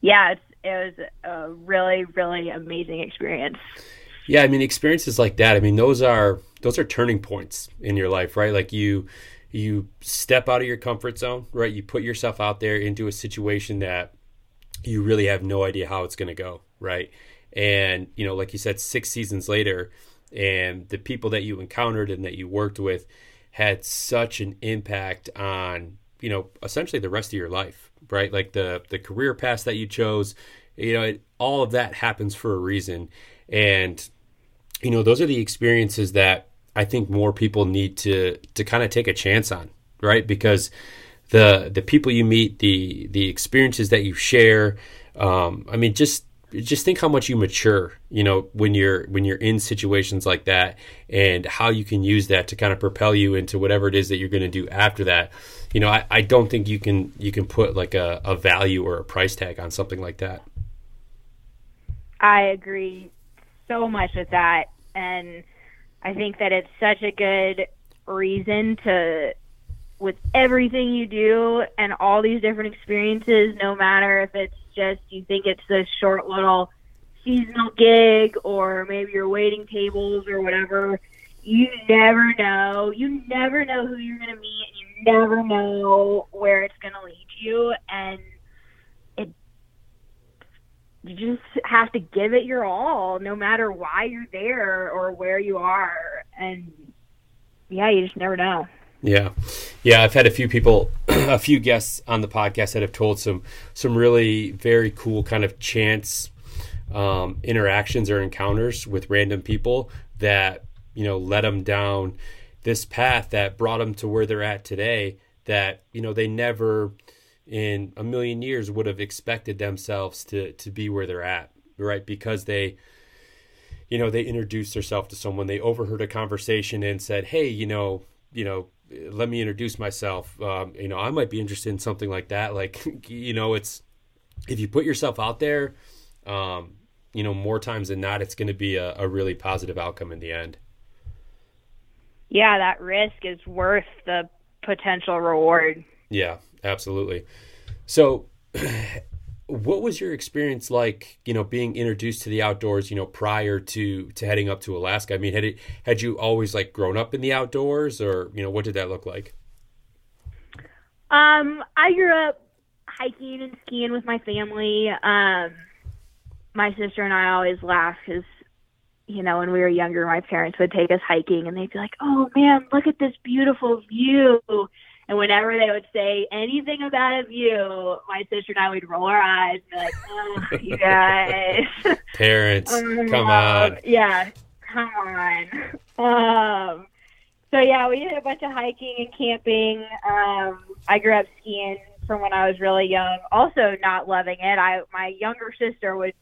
yeah it was a really really amazing experience. Yeah i mean experiences like that i mean those are those are turning points in your life right? Like you you step out of your comfort zone right? You put yourself out there into a situation that you really have no idea how it's going to go right? And you know like you said six seasons later and the people that you encountered and that you worked with had such an impact on you know essentially the rest of your life right? Like the the career path that you chose, you know, it, all of that happens for a reason, and you know, those are the experiences that I think more people need to to kind of take a chance on, right? Because the the people you meet, the the experiences that you share, um, I mean, just just think how much you mature you know when you're when you're in situations like that and how you can use that to kind of propel you into whatever it is that you're going to do after that you know, I, I don't think you can you can put like a, a value or a price tag on something like that. I agree so much with that, and I think that it's such a good reason to, with everything you do and all these different experiences, no matter if it's just you think it's a short little seasonal gig or maybe you're waiting tables or whatever you never know. You never know who you're going to meet, and you never know where it's going to lead you. And it, you just have to give it your all, no matter why you're there or where you are. And yeah, you just never know. Yeah, yeah. I've had a few people, (clears throat) a few guests on the podcast that have told some some really very cool kind of chance um, interactions or encounters with random people that you know led them down this path that brought them to where they're at today. That you know they never in a million years would have expected themselves to to be where they're at, right? Because they you know they introduced themselves to someone they overheard a conversation and said hey you know you know let me introduce myself. Um, you know, I might be interested in something like that. Like, (laughs) you know, it's if you put yourself out there, um, you know, more times than not, it's going to be a, a, really positive outcome in the end. Yeah, that risk is worth the potential reward. Yeah, absolutely. So, (clears throat) what was your experience like you know being introduced to the outdoors you know prior to to heading up to alaska? I mean had it had you always like grown up in the outdoors or you know what did that look like? Um i grew up hiking and skiing with my family. Um my sister and i always laugh because you know when we were younger my parents would take us hiking and they'd be like oh man look at this beautiful view and whenever they would say anything about view, my sister and I would roll our eyes and be like, oh, (laughs) you guys. Parents, (laughs) um, come on. Yeah, come on. Um, so, yeah, we did a bunch of hiking and camping. Um, I grew up skiing from when I was really young. Also, not loving it. I My younger sister would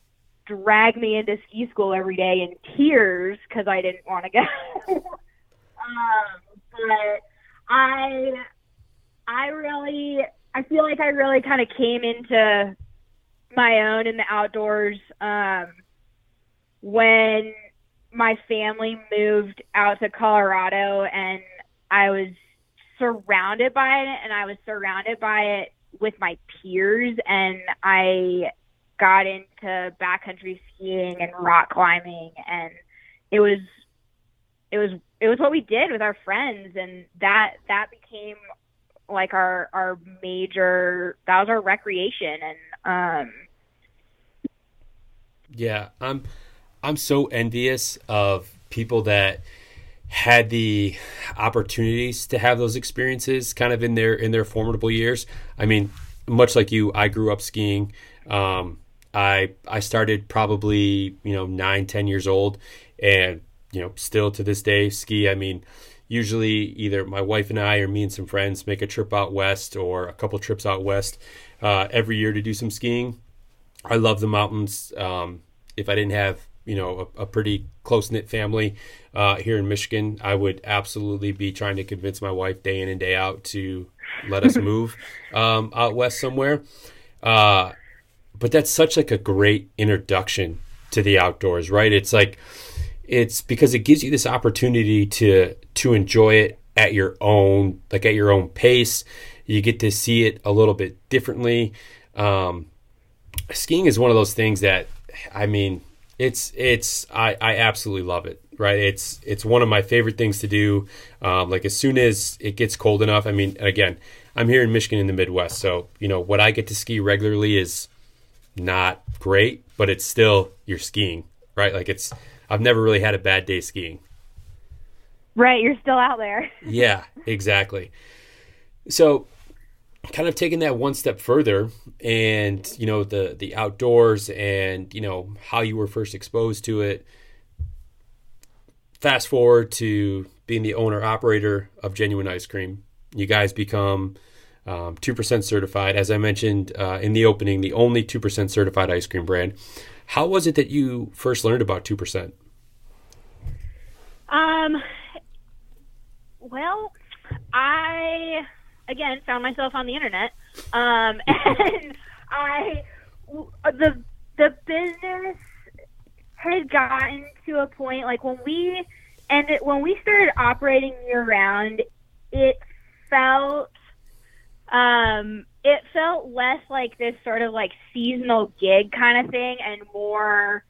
drag me into ski school every day in tears because I didn't want to go. (laughs) um, but I I really, I feel like I really kind of came into my own in the outdoors um, when my family moved out to Colorado and I was surrounded by it and I was surrounded by it with my peers and I got into backcountry skiing and rock climbing and it was it was it was what we did with our friends and that that became like our our major that was our recreation and um yeah i'm i'm so envious of people that had the opportunities to have those experiences kind of in their in their formidable years. I mean much like you i grew up skiing. Um i i started probably you know nine ten years old and you know still to this day ski. I mean usually either my wife and I or me and some friends make a trip out west or a couple trips out west uh, every year to do some skiing. I love the mountains. Um, if I didn't have you know a, a pretty close knit family uh, here in Michigan, I would absolutely be trying to convince my wife day in and day out to let us (laughs) move um, out west somewhere. Uh, but that's such like a great introduction to the outdoors, right? It's like it's because it gives you this opportunity to to enjoy it at your own like at your own pace. You get to see it a little bit differently. Um, skiing is one of those things that i mean it's it's i i absolutely love it right? It's it's one of my favorite things to do. Um, like as soon as it gets cold enough i mean again i'm here in michigan in the midwest so you know what i get to ski regularly is not great but it's still you're skiing right? Like it's I've never really had a bad day skiing. Right, you're still out there. (laughs) yeah, exactly. So, kind of taking that one step further and, you know, the the outdoors and, you know, how you were first exposed to it. Fast forward to being the owner operator of Genuine Ice Cream. You guys become um, 2% certified. As I mentioned uh, in the opening, the only 2% certified ice cream brand. How was it that you first learned about 2%? Um, well, I again found myself on the internet, um, (laughs) and I the the business had gotten to a point like when we ended when we started operating year round, it felt um it felt less like this sort of like seasonal gig kind of thing and more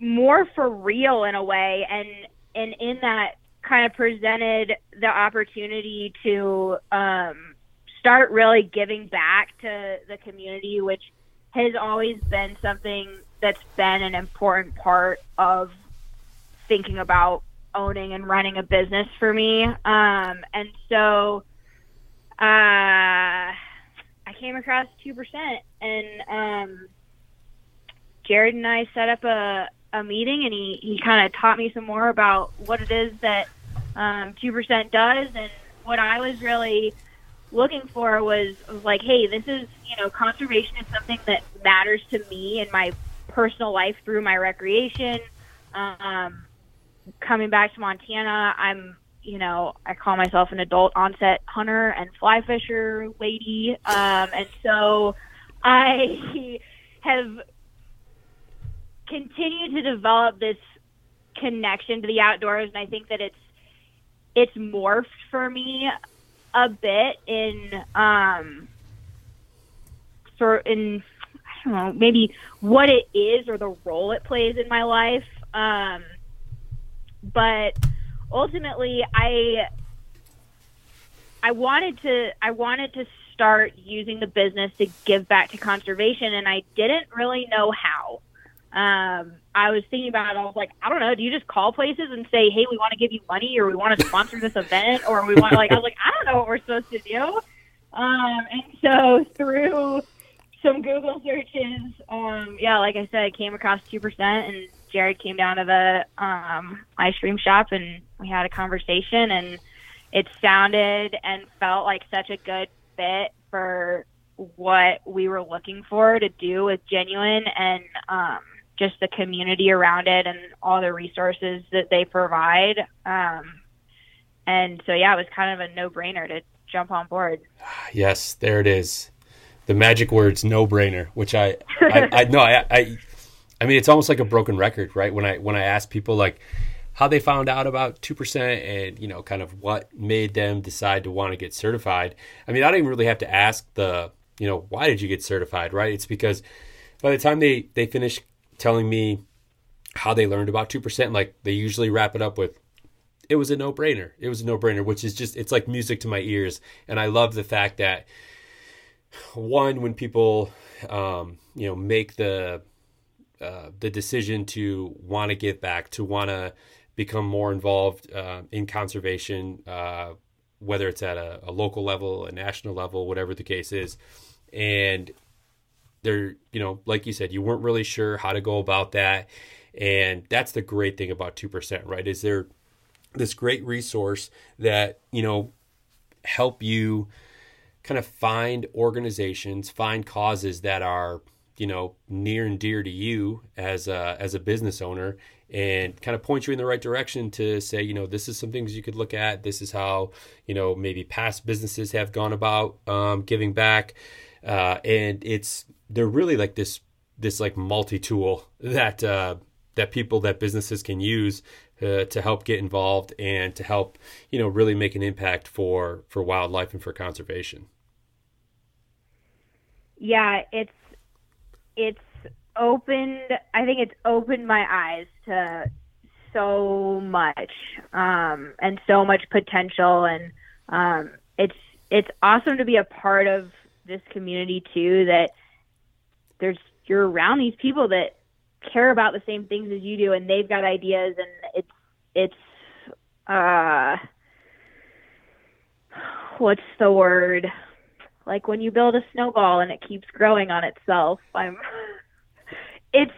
more for real in a way. And and in that kind of presented the opportunity to um, start really giving back to the community, which has always been something that's been an important part of thinking about owning and running a business for me. Um, and so uh, I came across 2% and um, Jared and I set up a, a meeting and he, he kind of taught me some more about what it is that um, 2% does. And what I was really looking for was, was like, hey, this is, you know, conservation is something that matters to me in my personal life through my recreation. Um, coming back to Montana, I'm, you know, I call myself an adult onset hunter and fly fisher lady. Um, and so I (laughs) have continued to develop this connection to the outdoors. And I think that it's, it's morphed for me a bit in, um, for in, I don't know, maybe what it is or the role it plays in my life. Um, but ultimately, I I wanted to I wanted to start using the business to give back to conservation, and I didn't really know how. Um, I was thinking about it. I was like, I don't know. Do you just call places and say, "Hey, we want to give you money, or we want to sponsor this event, or we want like?" I was like, I don't know what we're supposed to do. Um, and so through some Google searches, um, yeah, like I said, I came across two percent, and Jared came down to the um, ice cream shop, and we had a conversation, and it sounded and felt like such a good fit for what we were looking for to do with genuine and um, just the community around it and all the resources that they provide. Um, and so, yeah, it was kind of a no brainer to jump on board. (sighs) Yes, there it is. The magic words "no brainer," which I, I, I no, I, I, I mean, it's almost like a broken record, right? When I when I ask people like how they found out about two percent and you know, kind of what made them decide to want to get certified. I mean, I don't even really have to ask the you know why did you get certified, right? It's because by the time they they finish telling me how they learned about two percent, like they usually wrap it up with it was a no brainer. It was a no brainer, which is just it's like music to my ears, and I love the fact that one when people um, you know make the uh, the decision to want to give back, to want to become more involved uh, in conservation, uh, whether it's at a, a, local level, a national level, whatever the case is, and they're you know like you said, you weren't really sure how to go about that, and that's the great thing about two percent, right? Is there this great resource that you know help you kind of find organizations, find causes that are you know near and dear to you as a, as a business owner, and kind of point you in the right direction to say, you know, this is some things you could look at. This is how you know maybe past businesses have gone about um, giving back, uh, and it's they're really like this this like multi tool (laughs) that uh, that people that businesses can use uh, to help get involved and to help you know really make an impact for for wildlife and for conservation. Yeah it's it's opened i think it's opened my eyes to so much um, and so much potential and um, it's it's awesome to be a part of this community too that there's you're around these people that care about the same things as you do and they've got ideas and it's it's uh what's the word? Like when you build a snowball and it keeps growing on itself i'm (laughs) it's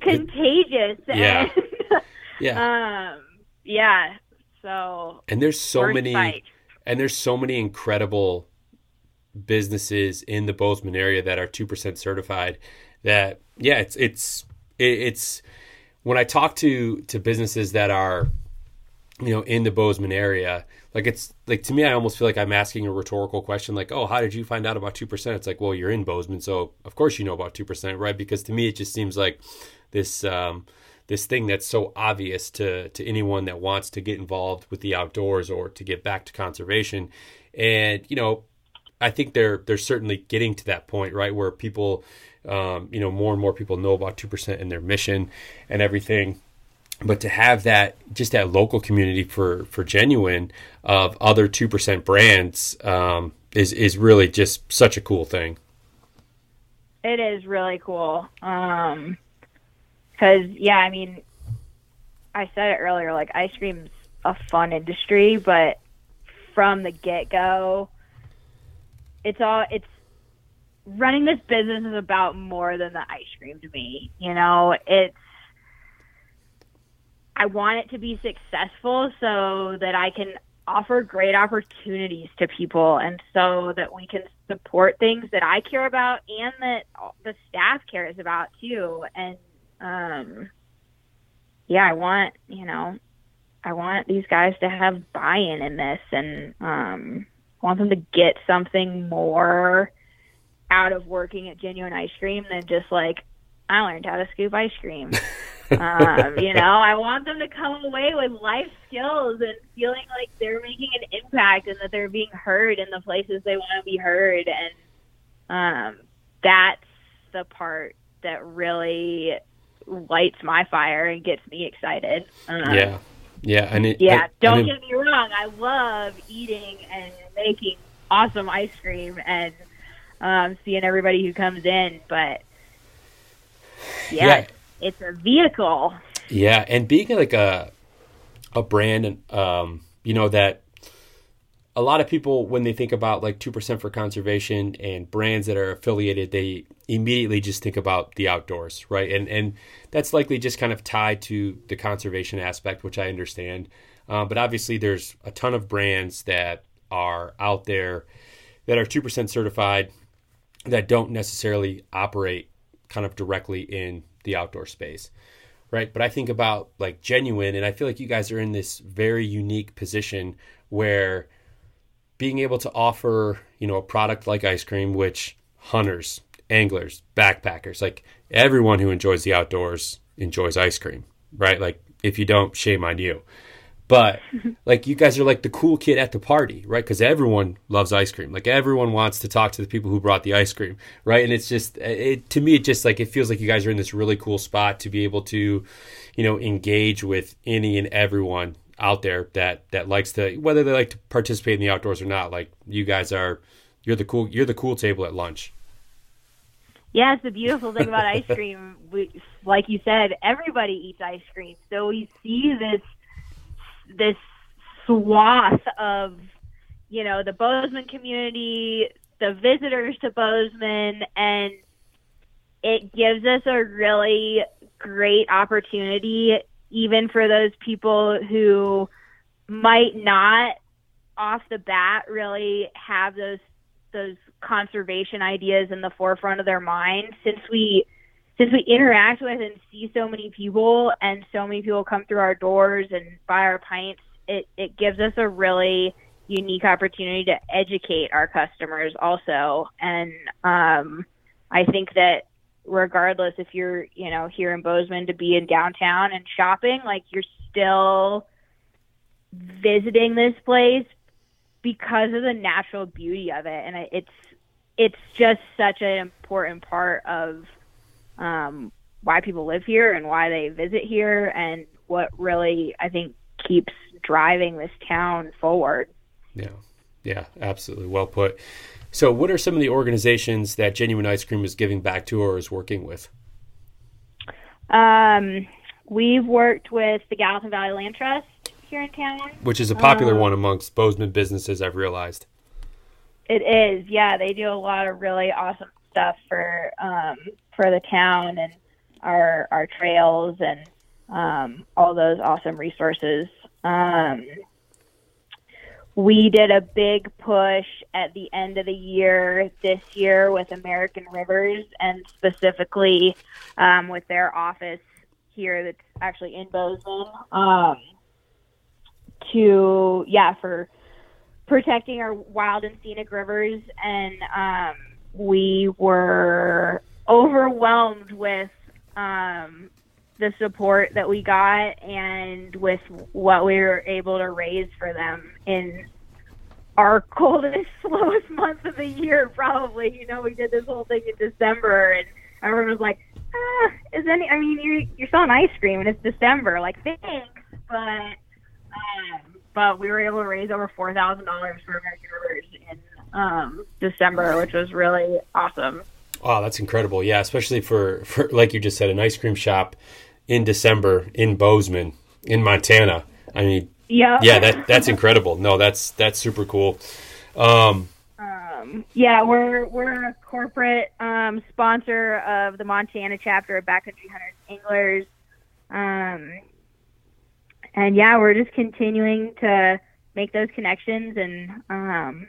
contagious. Yeah. And, (laughs) yeah. Um yeah so and there's so many fight. and there's so many incredible businesses in the Bozeman area that are 2% certified that yeah it's it's it's when I talk to to businesses that are you know in the Bozeman area, like it's like to me, I almost feel like I'm asking a rhetorical question, like, "Oh, how did you find out about two percent?" It's like, well, you're in Bozeman, so of course you know about two percent, right? Because to me, it just seems like this um, this thing that's so obvious to to anyone that wants to get involved with the outdoors or to get back to conservation, and you know, I think they're they're certainly getting to that point, right, where people um, you know, more and more people know about 2% and their mission and everything. but to have that just that local community for for genuine of other two percent brands um, is is really just such a cool thing. It is really cool. Um, cause yeah, I mean, I said it earlier, like ice cream's a fun industry, but from the get go, it's all it's running this business is about more than the ice cream to me. You know, it's I want it to be successful so that I can offer great opportunities to people and so that we can support things that I care about and that the staff cares about too. And um yeah, I want, you know, I want these guys to have buy-in in this and um want them to get something more out of working at Genuine Ice Cream than just like I learned how to scoop ice cream. (laughs) um, you know, I want them to come away with life skills and feeling like they're making an impact and that they're being heard in the places they want to be heard. And um, that's the part that really lights my fire and gets me excited. Um, yeah. Yeah, and it, yeah. I, don't and get me wrong. I love eating and making awesome ice cream and um, seeing everybody who comes in, but yeah, Yeah. it's a vehicle. Yeah, and being like a a brand and um, you know that a lot of people when they think about like 2% for conservation and brands that are affiliated they immediately just think about the outdoors right and and that's likely just kind of tied to the conservation aspect which i understand um, but obviously there's a ton of brands that are out there that are 2% certified that don't necessarily operate kind of directly in the outdoor space right? But I think about like genuine, and I feel like you guys are in this very unique position where being able to offer, you know, a product like ice cream, which hunters, anglers, backpackers, like everyone who enjoys the outdoors enjoys ice cream, right? Like if you don't, shame on you. But (laughs) like you guys are like the cool kid at the party, right? Because everyone loves ice cream. Like everyone wants to talk to the people who brought the ice cream, right? And it's just uh, it to me, it just like it feels like you guys are in this really cool spot to be able to, you know, engage with any and everyone out there that that likes to whether they like to participate in the outdoors or not. Like you guys are, you're the cool you're the cool table at lunch. Yeah, it's the beautiful thing about ice cream. (laughs) We, like you said, everybody eats ice cream, so we see this this swath of you know the Bozeman community, the visitors to Bozeman, and it gives us a really great opportunity, even for those people who might not off the bat really have those those conservation ideas in the forefront of their mind since we since we interact with and see so many people and so many people come through our doors and buy our pints it it gives us a really unique opportunity to educate our customers also. And um i think that regardless if you're you know here in bozeman to be in downtown and shopping like you're still visiting this place because of the natural beauty of it and it's it's just such an important part of um, why people live here and why they visit here and what really I think keeps driving this town forward. Yeah, yeah, absolutely. Well put. So, what are some of the organizations that Genuine Ice Cream is giving back to or is working with? Um, we've worked with the Gallatin Valley Land Trust here in town. Which is a popular Uh, one amongst Bozeman businesses, I've realized. It is, yeah. They do a lot of really awesome stuff for um, for the town and our our trails and um, all those awesome resources. We did a big push at the end of the year this year with American Rivers and specifically um, with their office here that's actually in Bozeman um, to yeah for protecting our wild and scenic rivers. And um, we were overwhelmed with um, the support that we got and with what we were able to raise for them in our (laughs) coldest, slowest month of the year, probably. You know, we did this whole thing in December, and everyone was like, uh, is any? I mean, you're you're selling ice cream and it's December. Like, thanks, but um, but we were able to raise over four thousand dollars for American Rivers in um, December, which was really awesome. Oh, that's incredible! Yeah, especially for for like you just said, an ice cream shop in December in Bozeman, in Montana. I mean, yeah, yeah, that that's incredible. No, that's that's super cool. Um, um, yeah, we're we're a corporate um, sponsor of the Montana chapter of Backcountry Hunters Anglers, um, and yeah, we're just continuing to make those connections and um,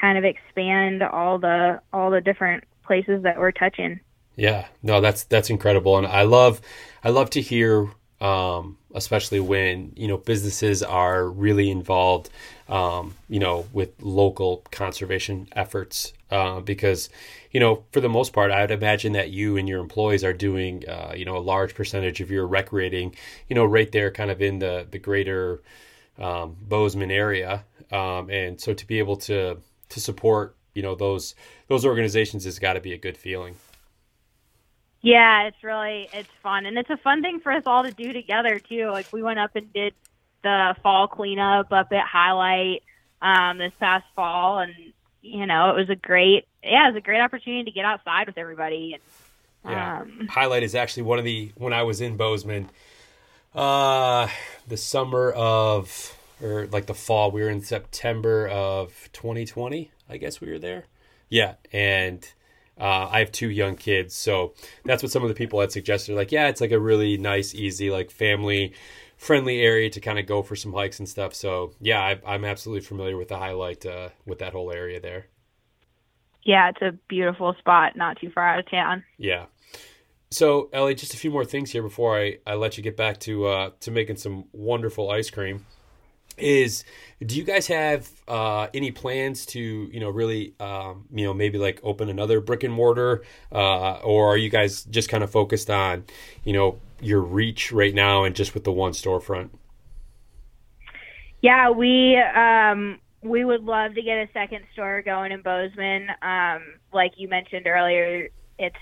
kind of expand all the all the different places that we're touching. Yeah, no, that's that's incredible, and I love I love to hear um, especially when you know businesses are really involved, um, you know, with local conservation efforts. Uh, because, you know, for the most part, I would imagine that you and your employees are doing, uh, you know, a large percentage of your recreating, you know, right there, kind of in the the greater um, Bozeman area, um, and so to be able to to support, you know, those those organizations has got to be a good feeling. Yeah, it's really it's fun, and it's a fun thing for us all to do together too. Like we went up and did the fall cleanup up at Hyalite um, this past fall, and you know it was a great yeah it was a great opportunity to get outside with everybody. And, yeah, um, Hyalite is actually one of the when I was in Bozeman, uh, the summer of or like the fall. We were in September of 2020, I guess we were there. Yeah, and uh, I have two young kids, so that's what some of the people had suggested. Like, yeah, it's like a really nice, easy, like family friendly area to kind of go for some hikes and stuff. So yeah, I, am absolutely familiar with the Hyalite uh, with that whole area there. Yeah, it's a beautiful spot, not too far out of town. Yeah. So Ellie, just a few more things here before I, I let you get back to uh, to making some wonderful ice cream is do you guys have uh, any plans to you know really um, you know maybe like open another brick and mortar uh, or are you guys just kind of focused on you know your reach right now and just with the one storefront? Yeah we um, we would love to get a second store going in bozeman. Um, like you mentioned earlier it's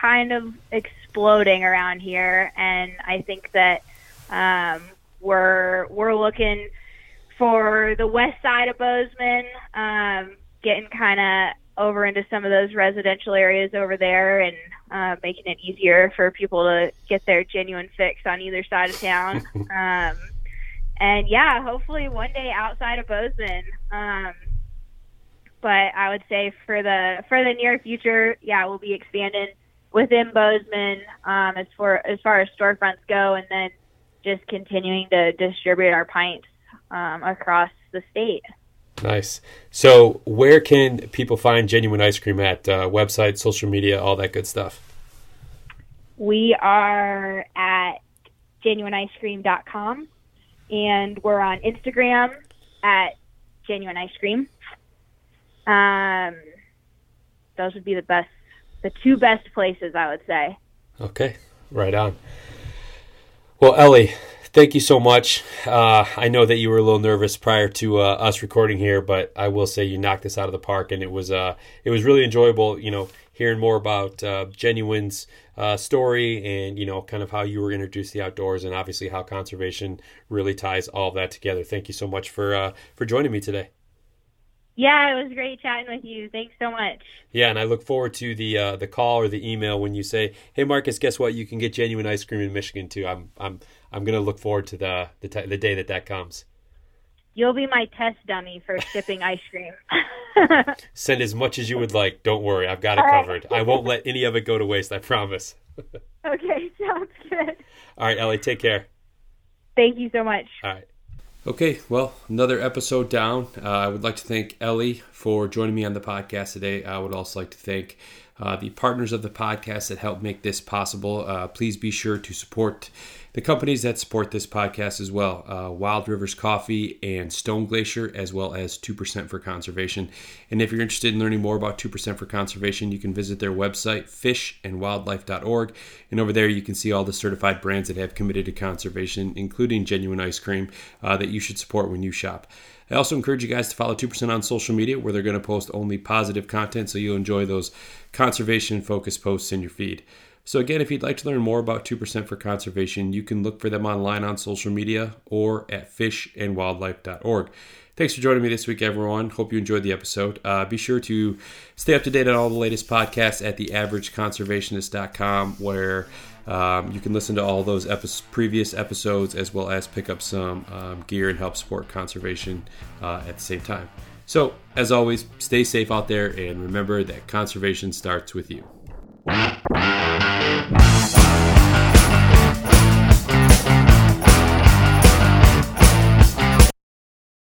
kind of exploding around here and i think that um, we're we're looking for the west side of Bozeman, um, getting kind of over into some of those residential areas over there and uh, making it easier for people to get their genuine fix on either side of town. (laughs) um, and yeah, hopefully one day outside of Bozeman. Um, but I would say for the for the near future, yeah, we'll be expanding within Bozeman um, as far as far as storefronts go, and then just continuing to distribute our pints um, across the state. Nice. So, where can people find genuine ice cream at? Uh, website, social media, all that good stuff. We are at genuineicecream.com and we're on Instagram at genuine ice cream. Um, those would be the best, the two best places I would say. Okay, right on. Well, Ellie, thank you so much. Uh, I know that you were a little nervous prior to uh, us recording here, but I will say you knocked this out of the park, and it was uh, it was really enjoyable. You know, hearing more about uh, Genuine's uh, story and you know kind of how you were introduced to the outdoors, and obviously how conservation really ties all that together. Thank you so much for uh, for joining me today. Yeah, it was great chatting with you. Thanks so much. Yeah, and I look forward to the uh, the call or the email when you say, "Hey, Marcus, guess what? You can get genuine ice cream in Michigan too." I'm I'm I'm gonna look forward to the the, t- the day that that comes. You'll be my test dummy for shipping (laughs) ice cream. (laughs) Send as much as you would like. Don't worry, I've got it covered. I won't let any of it go to waste. I promise. (laughs) okay, sounds good. All right, Ellie, take care. Thank you so much. All right. Okay, well, another episode down. Uh, I would like to thank Ellie for joining me on the podcast today. I would also like to thank uh, the partners of the podcast that help make this possible. Uh, please be sure to support the companies that support this podcast as well uh, Wild Rivers Coffee and Stone Glacier, as well as 2% for Conservation. And if you're interested in learning more about 2% for Conservation, you can visit their website, fishandwildlife.org. And over there, you can see all the certified brands that have committed to conservation, including genuine ice cream, uh, that you should support when you shop. I also encourage you guys to follow 2% on social media where they're going to post only positive content so you'll enjoy those conservation focused posts in your feed. So, again, if you'd like to learn more about 2% for conservation, you can look for them online on social media or at fishandwildlife.org. Thanks for joining me this week, everyone. Hope you enjoyed the episode. Uh, be sure to stay up to date on all the latest podcasts at theaverageconservationist.com, where um, you can listen to all those epi- previous episodes as well as pick up some um, gear and help support conservation uh, at the same time. So, as always, stay safe out there and remember that conservation starts with you. Thank you.